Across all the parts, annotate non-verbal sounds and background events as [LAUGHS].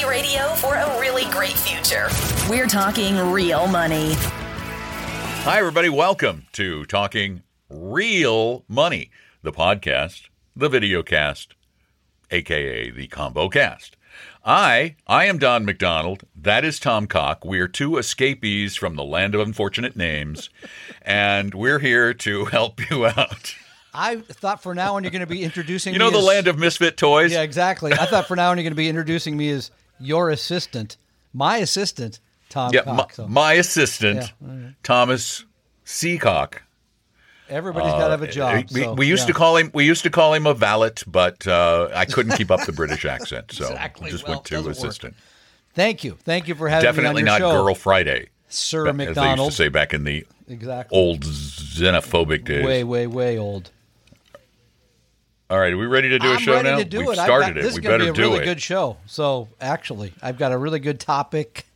Reality radio for a really great future. We're talking real money. Hi, everybody. Welcome to Talking Real Money, the podcast, the video cast, aka the combo cast. I, I am Don McDonald. That is Tom Cock. We are two escapees from the land of unfortunate names, and we're here to [LAUGHS] help you out. I thought for now on you're going to be introducing You know me the as- land of misfit toys? Yeah, exactly. I thought for now on you're going to be introducing me as your assistant, my assistant, Tom Yeah, So my assistant, Yeah, right. Thomas Seacock. everybody's got to have a job. Uh, we, so, we used yeah. to call him we used to call him a valet, but uh, I couldn't keep up the British [LAUGHS] accent, so Exactly. just Well, went to doesn't work. assistant. Thank you, thank you for having Definitely me on not your show, Girl Friday, Sir as they used to say back in the Exactly. old xenophobic days. Way, way, way old. All right, are we ready to do a I'm show ready now? to do We've it. Started got, it. This we is going better to be a do really it. good show. So actually, I've got a really good topic.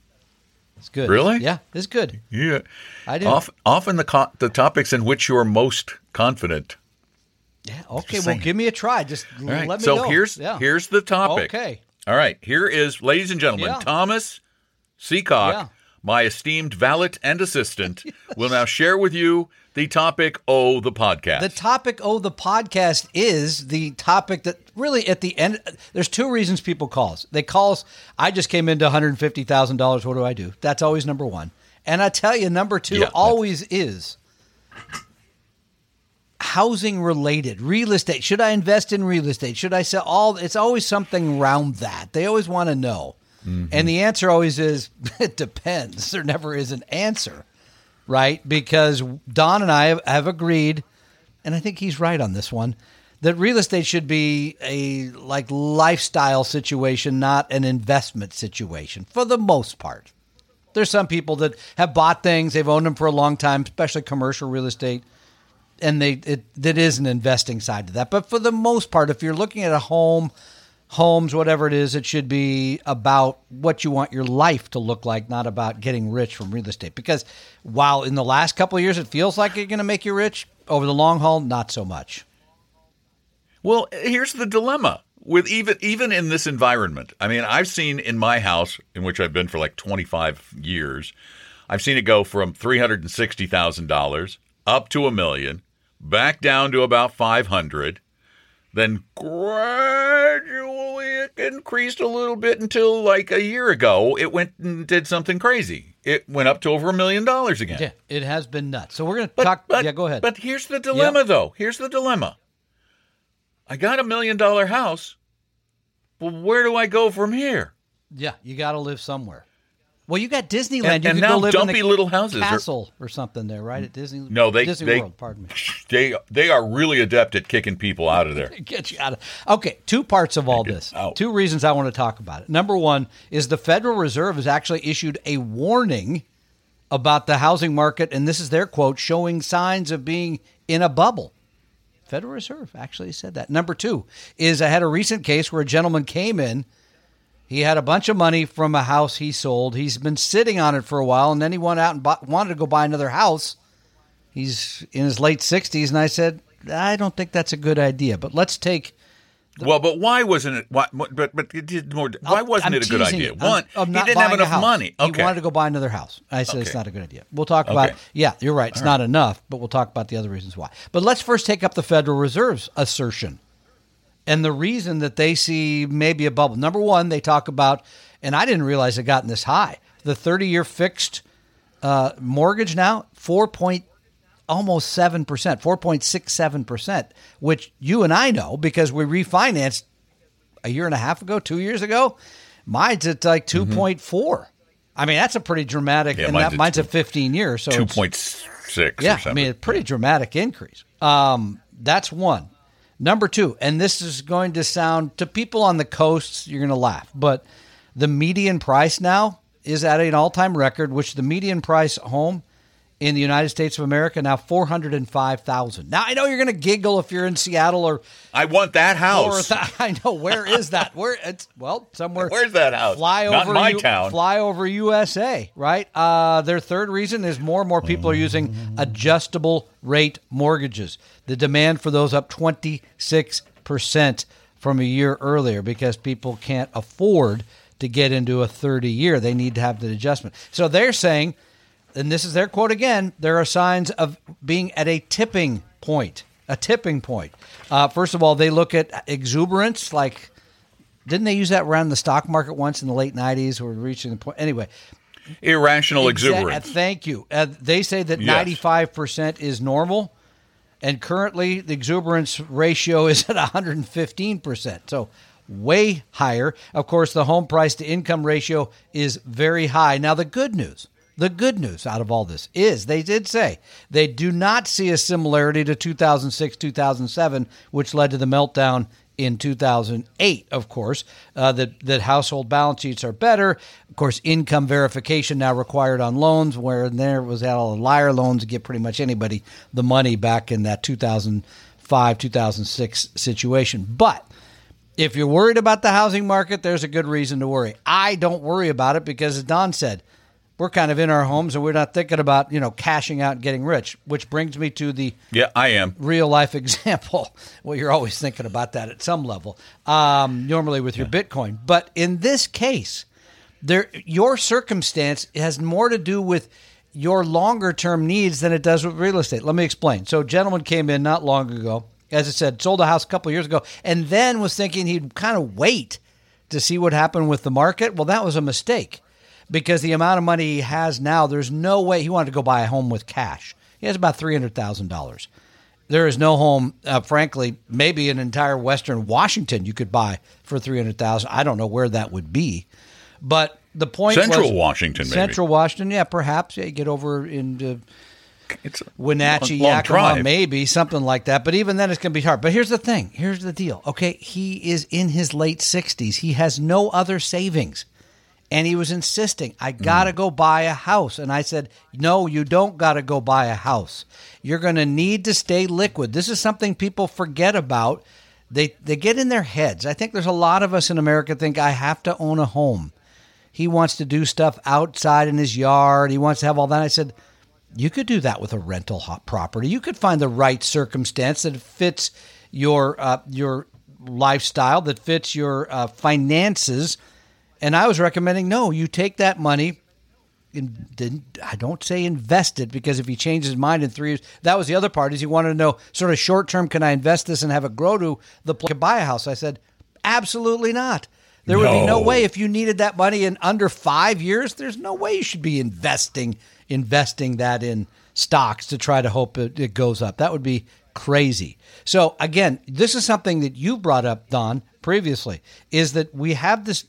It's good. Really? Yeah, it's good. Yeah. I do. Off, often the co- the topics in which you're most confident. Yeah. Okay. Well, give me a try. Just right. let me so know. here's yeah. here's the topic. Okay. All right. Here is, ladies and gentlemen, Yeah. Thomas Seacock, Yeah. My esteemed valet and assistant, will now share with you the topic. Oh, the podcast. The topic oh the podcast is the topic that really at the end there's two reasons people call us. They call us I just came into $150,000 what do I do? That's always number 1. And I tell you number 2 Yeah, always is housing related, real estate. Should I invest in real estate? Should I sell all it's always something around that. They always want to know. Mm-hmm. And the answer always is [LAUGHS] it depends. There never is an answer right? Because Don and I have, have agreed, and I think he's right on this one, that real estate should be a like lifestyle situation, not an investment situation for the most part. There's some people that have bought things, they've owned them for a long time, especially commercial real estate, and they it that is an investing side to that. But for the most part, if you're looking at a home, homes, whatever it is, it should be about what you want your life to look like, not about getting rich from real estate. Because while in the last couple of years it feels like you're going to make you rich, over the long haul, not so much. Well, here's the dilemma with even even in this environment. I mean, I've seen in my house, in which I've been for like 25 years, I've seen it go from three hundred and sixty thousand dollars up to a million, back down to about five hundred, then gradually it increased a little bit until like a year ago it went and did something crazy. It went up to over a million dollars again. Yeah, it has been nuts. So we're going to talk. but- yeah, go ahead. But here's the dilemma, though. Here's the dilemma. I got a million dollar house, but where do I go from here? yeah, you got to live somewhere. Well, you got Disneyland. And- you and now go live in dumpy the little houses castle or something there, right? At Disney. No, they- Disney they- World. Pardon me. [LAUGHS] They they are really adept at kicking people out of there. [LAUGHS] get you out of okay two parts of all this out. two reasons i want to talk about it number one is the federal reserve has actually issued a warning about the housing market and this is their quote showing signs of being in a bubble federal reserve actually said that number two is i had a recent case where a gentleman came in he had a bunch of money from a house he sold he's been sitting on it for a while and then he went out and bought, wanted to go buy another house he's in his late 60s and i said i don't think that's a good idea but let's take Well, but why wasn't it? Why, but but it did more. Why wasn't I'm it a good idea? you. I'm- I'm he didn't have enough money. Okay, He wanted to go buy another house. I said it's not a good idea. We'll talk about Yeah, you're right. It's not enough, but we'll talk about the other reasons why. But let's first take up the Federal Reserve's assertion. And the reason that they see maybe a bubble. Number one, they talk about, and I didn't realize it gotten this high. The 30 year fixed uh, mortgage now, 4 point, almost 7%, 4.67%, which you and I know because we refinanced a year and a half ago, two years ago. Mine's at like 2.4. I mean, that's a pretty dramatic, Mm-hmm. Yeah, and mine's that at mine's two- a 15 years, So two point six. yeah, I mean, a pretty dramatic increase. Um, that's one. Number two, and this is going to sound to people on the coasts, you're going to laugh, but the median price now is at an all time record, which the median price home in the United States of America now four hundred and five thousand. Now I know you're going to giggle if you're in Seattle or I want that house. Or [LAUGHS] I know where is that? Where it's well somewhere. Where's that house? Fly Not over my U- town. Fly over USA, right? Uh, their third reason is more and more people are using adjustable rate mortgages. The demand for those up twenty six percent from a year earlier because people can't afford to get into a 30 year. They need to have the adjustment. So they're saying and this is their quote again, there are signs of being at a tipping point. A tipping point. Uh, first of all, they look at exuberance, like, didn't they use that around the stock market once in the late 90s? We're reaching the point. Anyway, Irrational exuberance. uh, thank you. Uh, they say that Yes. 95% is normal, and currently the exuberance ratio is at 115%. So way higher. Of course, the home price to income ratio is very high. Now, the good news. The good news out of all this is they did say they do not see a similarity to 2006, 2007, which led to the meltdown in 2008, of course, uh, that, that household balance sheets are better. Of course, income verification now required on loans, where there was all the liar loans to get pretty much anybody the money back in that 2005, 2006 situation. But if you're worried about the housing market, there's a good reason to worry. I don't worry about it because, as Don said, we're kind of in our homes and we're not thinking about, you know, cashing out and getting rich, which brings me to the yeah, I am. real life [LAUGHS] example. Well, you're always thinking about that at some level, um, normally with your Bitcoin. But in this case, there your circumstance has more to do with your longer term needs than it does with real estate. Let me explain. So, a gentleman came in not long ago, as I said, sold a house a couple years ago, and then was thinking he'd kind of wait to see what happened with the market. Well, that was a mistake because the amount of money he has now, there's no way he wanted to go buy a home with cash. He has about three hundred thousand dollars. There is no home, uh, frankly, maybe an entire Western Washington you could buy for three hundred thousand. I don't know where that would be, but the point Central was, Washington, maybe. Central Washington, yeah, perhaps. Yeah, you get over into It's Wenatchee, long, long Yakima, drive. maybe something like that. But even then, it's going to be hard. But here's the thing. Here's the deal. Okay, he is in his late sixties. He has no other savings, and he was insisting, "I got to Hmm. go buy a house." And I said, "No, you don't got to go buy a house. You're going to need to stay liquid. This is something people forget about. They they get in their heads. I think there's a lot of us in America think I have to own a home." He wants to do stuff outside in his yard. He wants to have all that. I said, you could do that with a rental hot property. You could find the right circumstance that fits your uh, your lifestyle, that fits your uh, finances. And I was recommending no, you take that money. And didn't, I don't say invest it because if he changes his mind in three years, that was the other part. Is he wanted to know sort of short term, can I invest this and have it grow to the to buy a house? I said, absolutely not. There would be no No. way if you needed that money in under five years. There's no way you should be investing investing that in stocks to try to hope it, it goes up. That would be crazy. So again, this is something that you brought up, Don, previously, is that we have this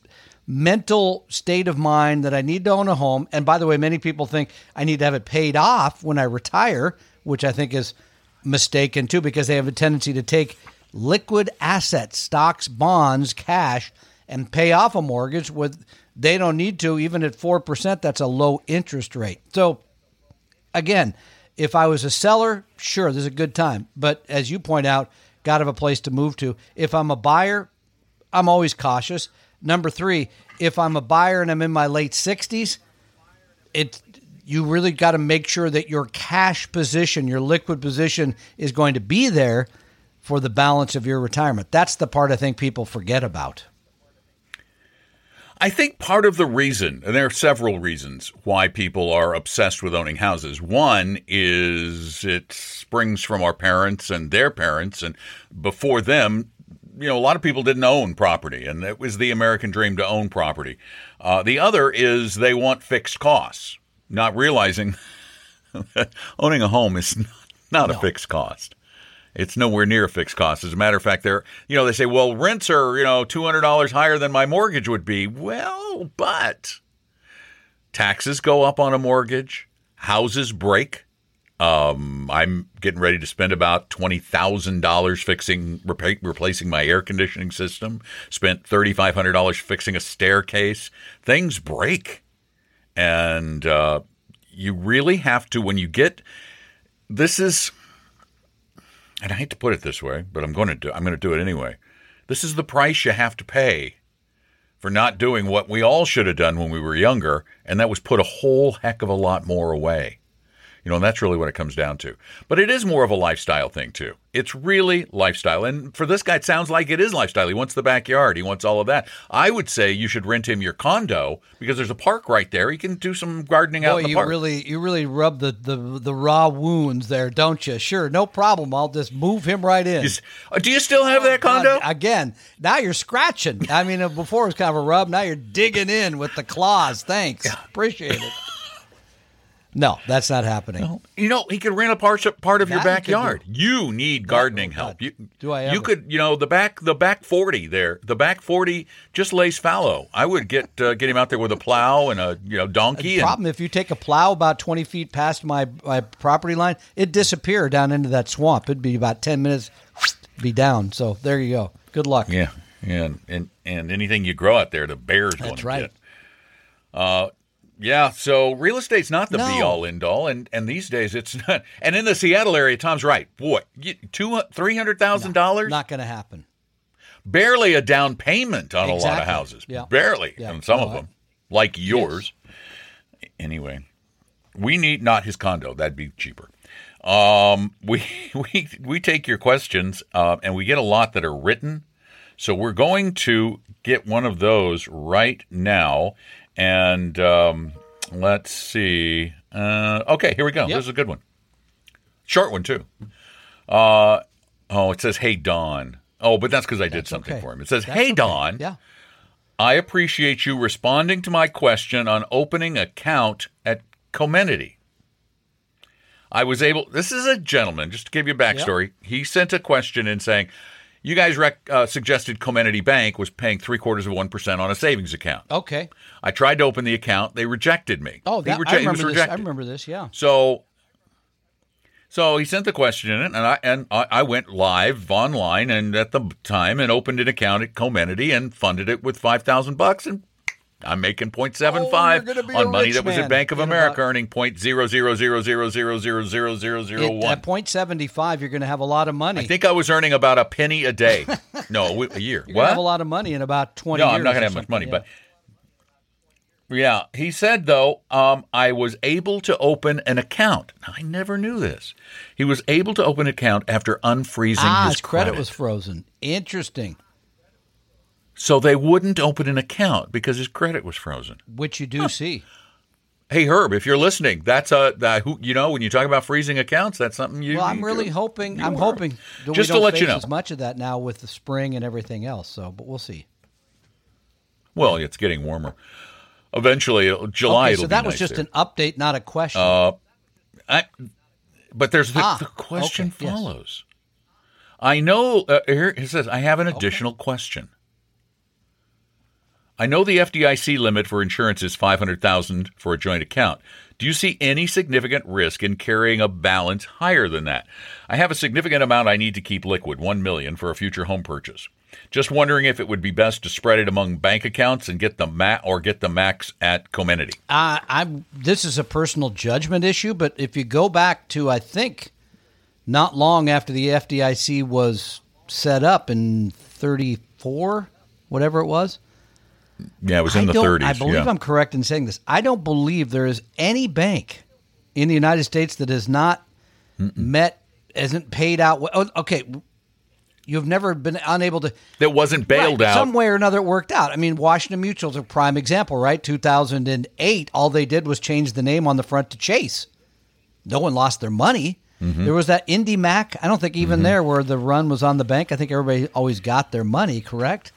mental state of mind that I need to own a home. And by the way, many people think I need to have it paid off when I retire, which I think is mistaken too, because they have a tendency to take liquid assets, stocks, bonds, cash, and pay off a mortgage with they don't need to, even at four percent, that's a low interest rate. So again, if I was a seller, sure, this is a good time. But as you point out, got to have a place to move to. If I'm a buyer, I'm always cautious. Number three, if I'm a buyer and I'm in my late 60s, it you really got to make sure that your cash position, your liquid position, is going to be there for the balance of your retirement. That's the part I think people forget about. I think part of the reason, and there are several reasons why people are obsessed with owning houses. One is it springs from our parents and their parents, and before them, you know, a lot of people didn't own property, and it was the American dream to own property. Uh, the other is they want fixed costs, not realizing that [LAUGHS] owning a home is not, [LAUGHS] not a fixed cost. It's nowhere near a fixed cost. As a matter of fact, they're you know they say, well, rents are you know two hundred dollars higher than my mortgage would be. Well, but taxes go up on a mortgage, houses break, Um, I'm getting ready to spend about twenty thousand dollars fixing repa- replacing my air conditioning system. Spent thirty five hundred dollars fixing a staircase. Things break, and uh, you really have to when you get this is. And I hate to put it this way, but I'm going to do. I'm going to do it anyway. This is the price you have to pay for not doing what we all should have done when we were younger, and that was put a whole heck of a lot more away. You know, and that's really what it comes down to. But it is more of a lifestyle thing, too. It's really lifestyle. And for this guy, it sounds like it is lifestyle. He wants the backyard, he wants all of that. I would say you should rent him your condo because there's a park right there. He can do some gardening out Boy, in the you park. really you really rub the, the the raw wounds there, don't you? Sure, no problem. I'll just move him right in. Is- uh, do you still have that condo? God, again, now you're scratching. I mean, uh, before it was kind of a rub. Now you're digging in with the claws. Thanks, appreciate it. No, that's not happening. You know, he could rent a part part of your That could backyard. You need gardening help. You, Do I You could, you know, the back the back forty there. The back forty just lays fallow. I would get uh, get him out there with a plow and a you know donkey. And, Problem if you take a plow about twenty feet past my my property line, it disappear down into that swamp. It'd be about ten minutes, [SNIFFS] be down. So there you go. Good luck. yeah, and and and anything you grow out there, the bears That's to right. get. Uh, yeah. So real estate's not the No. be all end all, and and these days it's [LAUGHS] not. And in the Seattle area, Tom's right. Boy, two three hundred thousand dollars. Not going to happen. barely a down payment on a lot of houses. Yeah. Barely Yeah. on some No, of I- them, like yours. Anyway, we need not his condo. That'd be cheaper. Um, [LAUGHS] we we we take your questions, uh, and we get a lot that are written. So we're going to get one of those right now, and um, let's see. Uh, okay, here we go. This is a good one. Short one too. Uh, oh, it says, "Hey Don." Oh, but that's because I did something okay. for him. It says, That's "Hey okay. Don." Yeah. I appreciate you responding to my question on opening account at Comenity. I was able. This is a gentleman. Just to give you a backstory, he sent a question in saying, "You guys rec- uh, suggested Comenity Bank was paying three quarters of one percent on a savings account. Okay. I tried to open the account. They rejected me. Oh, that, reje- I remember this. rejected. I remember this. Yeah. So, so he sent the question in, and I and I, I went live online and at the time and opened an account at Comenity and funded it with five thousand bucks, and I'm making point seven Oh, five you're gonna be a on money that was man at Bank of America, about- earning point zero zero zero zero zero zero zero zero zero It- one. at point seventy five, you're going to have a lot of money. I think I was earning about a penny a day. [LAUGHS] no, a year. you're going to what? have a lot of money in about twenty. No, years I'm not going to have much money, yeah. but yeah, he said though, um, I was able to open an account. I never knew this. He was able to open an account after unfreezing ah, his his credit was frozen. Interesting. So they wouldn't open an account because his credit was frozen. Which you do see. Hey Herb, if you're listening, that's a that, who you know when you talk about freezing accounts, that's something you. Well, I'm really hoping. I'm hoping Just to let you know. as much of that now with the spring and everything else. So, but we'll see. Well, it's getting warmer. Eventually, it'll- July. okay, so that was just there. an update, not a question. I, but there's the, Ah, the question okay, yes. follows. I know uh, here it says I have an additional question. I know the FDIC limit for insurance is 500,000 for a joint account. Do you see any significant risk in carrying a balance higher than that? I have a significant amount I need to keep liquid, 1 million for a future home purchase. Just wondering if it would be best to spread it among bank accounts and get the ma- or get the max at Comenity. Uh, I'm. This is a personal judgment issue, but if you go back to, I think, not long after the FDIC was set up in '34, whatever it was. Yeah, it was in I the 30s. I believe yeah. I'm correct in saying this. I don't believe there is any bank in the United States that has not met, hasn't paid out. oh, Okay, you've never been unable to. that wasn't bailed Right, out. Some way or another, it worked out. I mean, Washington Mutual's a prime example, right? 2008, all they did was change the name on the front to Chase. No one lost their money. Mm-hmm. There was that Indy Mac. I don't think even there where the run was on the bank. I think everybody always got their money, correct?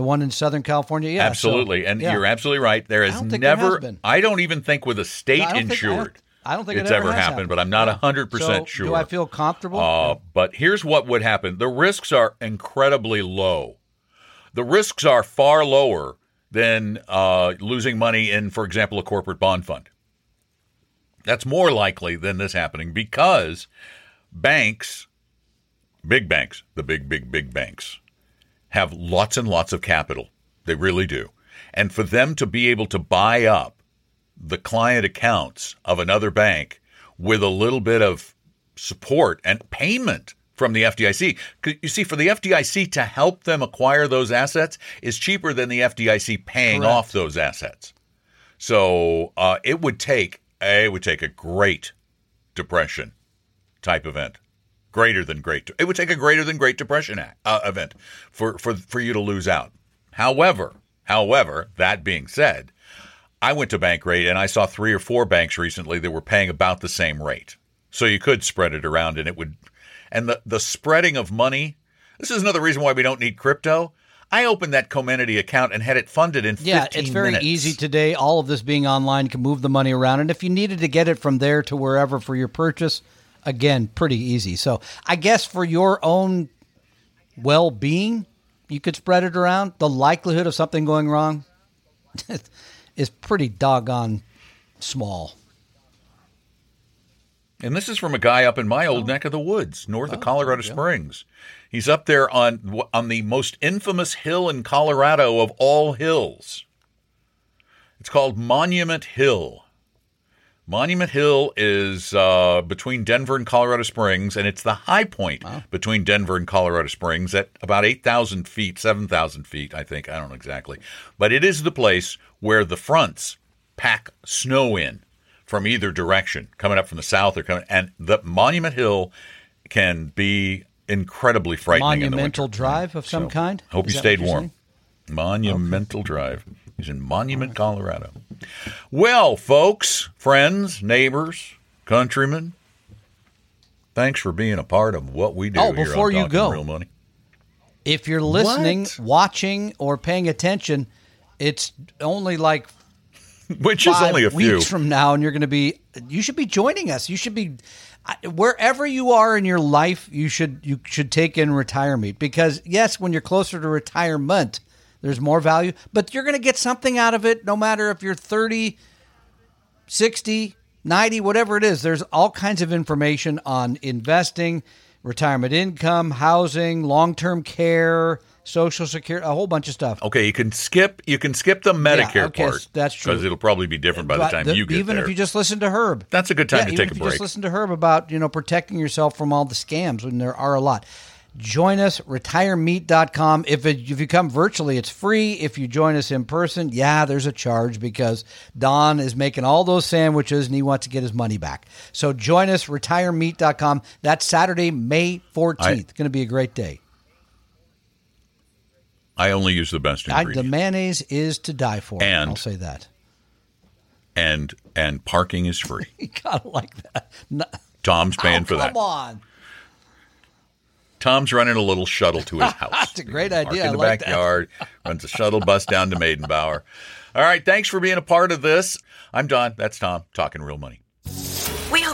The one in Southern California, yeah. so- Absolutely, and yeah. you're absolutely right. There has don't think there never. has been. I don't even think with a state I don't think- I don't- insured. I don't think it it's ever ever happened, happened. but I'm not Yeah. hundred So, percent sure. Do I feel comfortable? Uh, but here's what would happen: the risks are incredibly low. The risks are far lower than uh, losing money in, for example, a corporate bond fund. That's more likely than this happening because banks, big banks, the big, big, big banks, have lots and lots of capital. They really do. And for them to be able to buy up the client accounts of another bank with a little bit of support and payment from the FDIC. You see, for the FDIC to help them acquire those assets is cheaper than the FDIC paying Correct. off those assets. So uh, it would take it would take a great depression type event, greater than great. It would take a greater than Great Depression act, uh, event for for for you to lose out. However, however, that being said, I went to Bankrate and I saw three or four banks recently that were paying about the same rate. So you could spread it around and it would and the the spreading of money. This is another reason why we don't need crypto. I opened that Comenity account and had it funded in 15 Yeah, it's very minutes. easy today. All of this being online, you can move the money around, and if you needed to get it from there to wherever for your purchase, again, pretty easy. So I guess for your own well-being, you could spread it around. The likelihood of something going wrong [LAUGHS] is pretty doggone small. And this is from a guy up in my old oh. neck of the woods, north of oh, Colorado Springs. He's up there on on the most infamous hill in Colorado of all hills. It's called Monument Hill. Monument Hill is uh, between Denver and Colorado Springs, and it's the high point between Denver and Colorado Springs at about 8,000 feet, 7,000 feet, I think. I don't know exactly. But it is the place where the fronts pack snow in from either direction, coming up from the south or coming. And the Monument Hill can be incredibly frightening in the Monumental winter. drive of some So, kind? Hope Is you stayed warm. Monumental Drive. He's in Monument, Colorado. Well, folks, friends, neighbors, countrymen, thanks for being a part of what we do. Oh, here before on you go. Real Money. If you're listening, What? watching, or paying attention, it's only like [LAUGHS] Which is only a few. weeks from now, and you're going to be. You should be joining us. You should be wherever you are in your life. You should you should take in retirement because yes, when you're closer to retirement, there's more value, but you're going to get something out of it. No matter if you're 30, 60, 90, whatever it is. There's all kinds of information on investing, retirement income, housing, long term care, social security, a whole bunch of stuff. Okay, you can skip. You can skip the Medicare okay, part. that's true. because it'll probably be different by the time the- you get even there. Even if you just listen to Herb, That's a good time Yeah, to even take a if you break. Just listen to Herb about you know protecting yourself from all the scams when there are a lot. Join us retiremeet.com. If it, if you come virtually, it's free. If you join us in person, yeah, there's a charge because Don is making all those sandwiches and he wants to get his money back. So join us retiremeet.com. That's Saturday, May 14th. Going to be a great day. I only use the best I, the mayonnaise is to die for. And- I'll say that. and and parking is free. [LAUGHS] You gotta like that. No, Tom's paying oh, for that. Come on. Tom's running a little shuttle to his [LAUGHS] house. That's a great idea. in the like that. backyard, runs a shuttle bus down to Meydenbauer. All right, thanks for being a part of this. I'm Don. That's Tom, talking real money.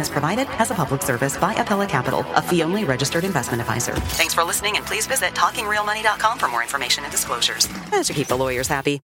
is provided as a public service by Appella Capital, a fee-only registered investment advisor. Thanks for listening, and please visit talkingrealmoney.com for more information and disclosures. That should keep the lawyers happy.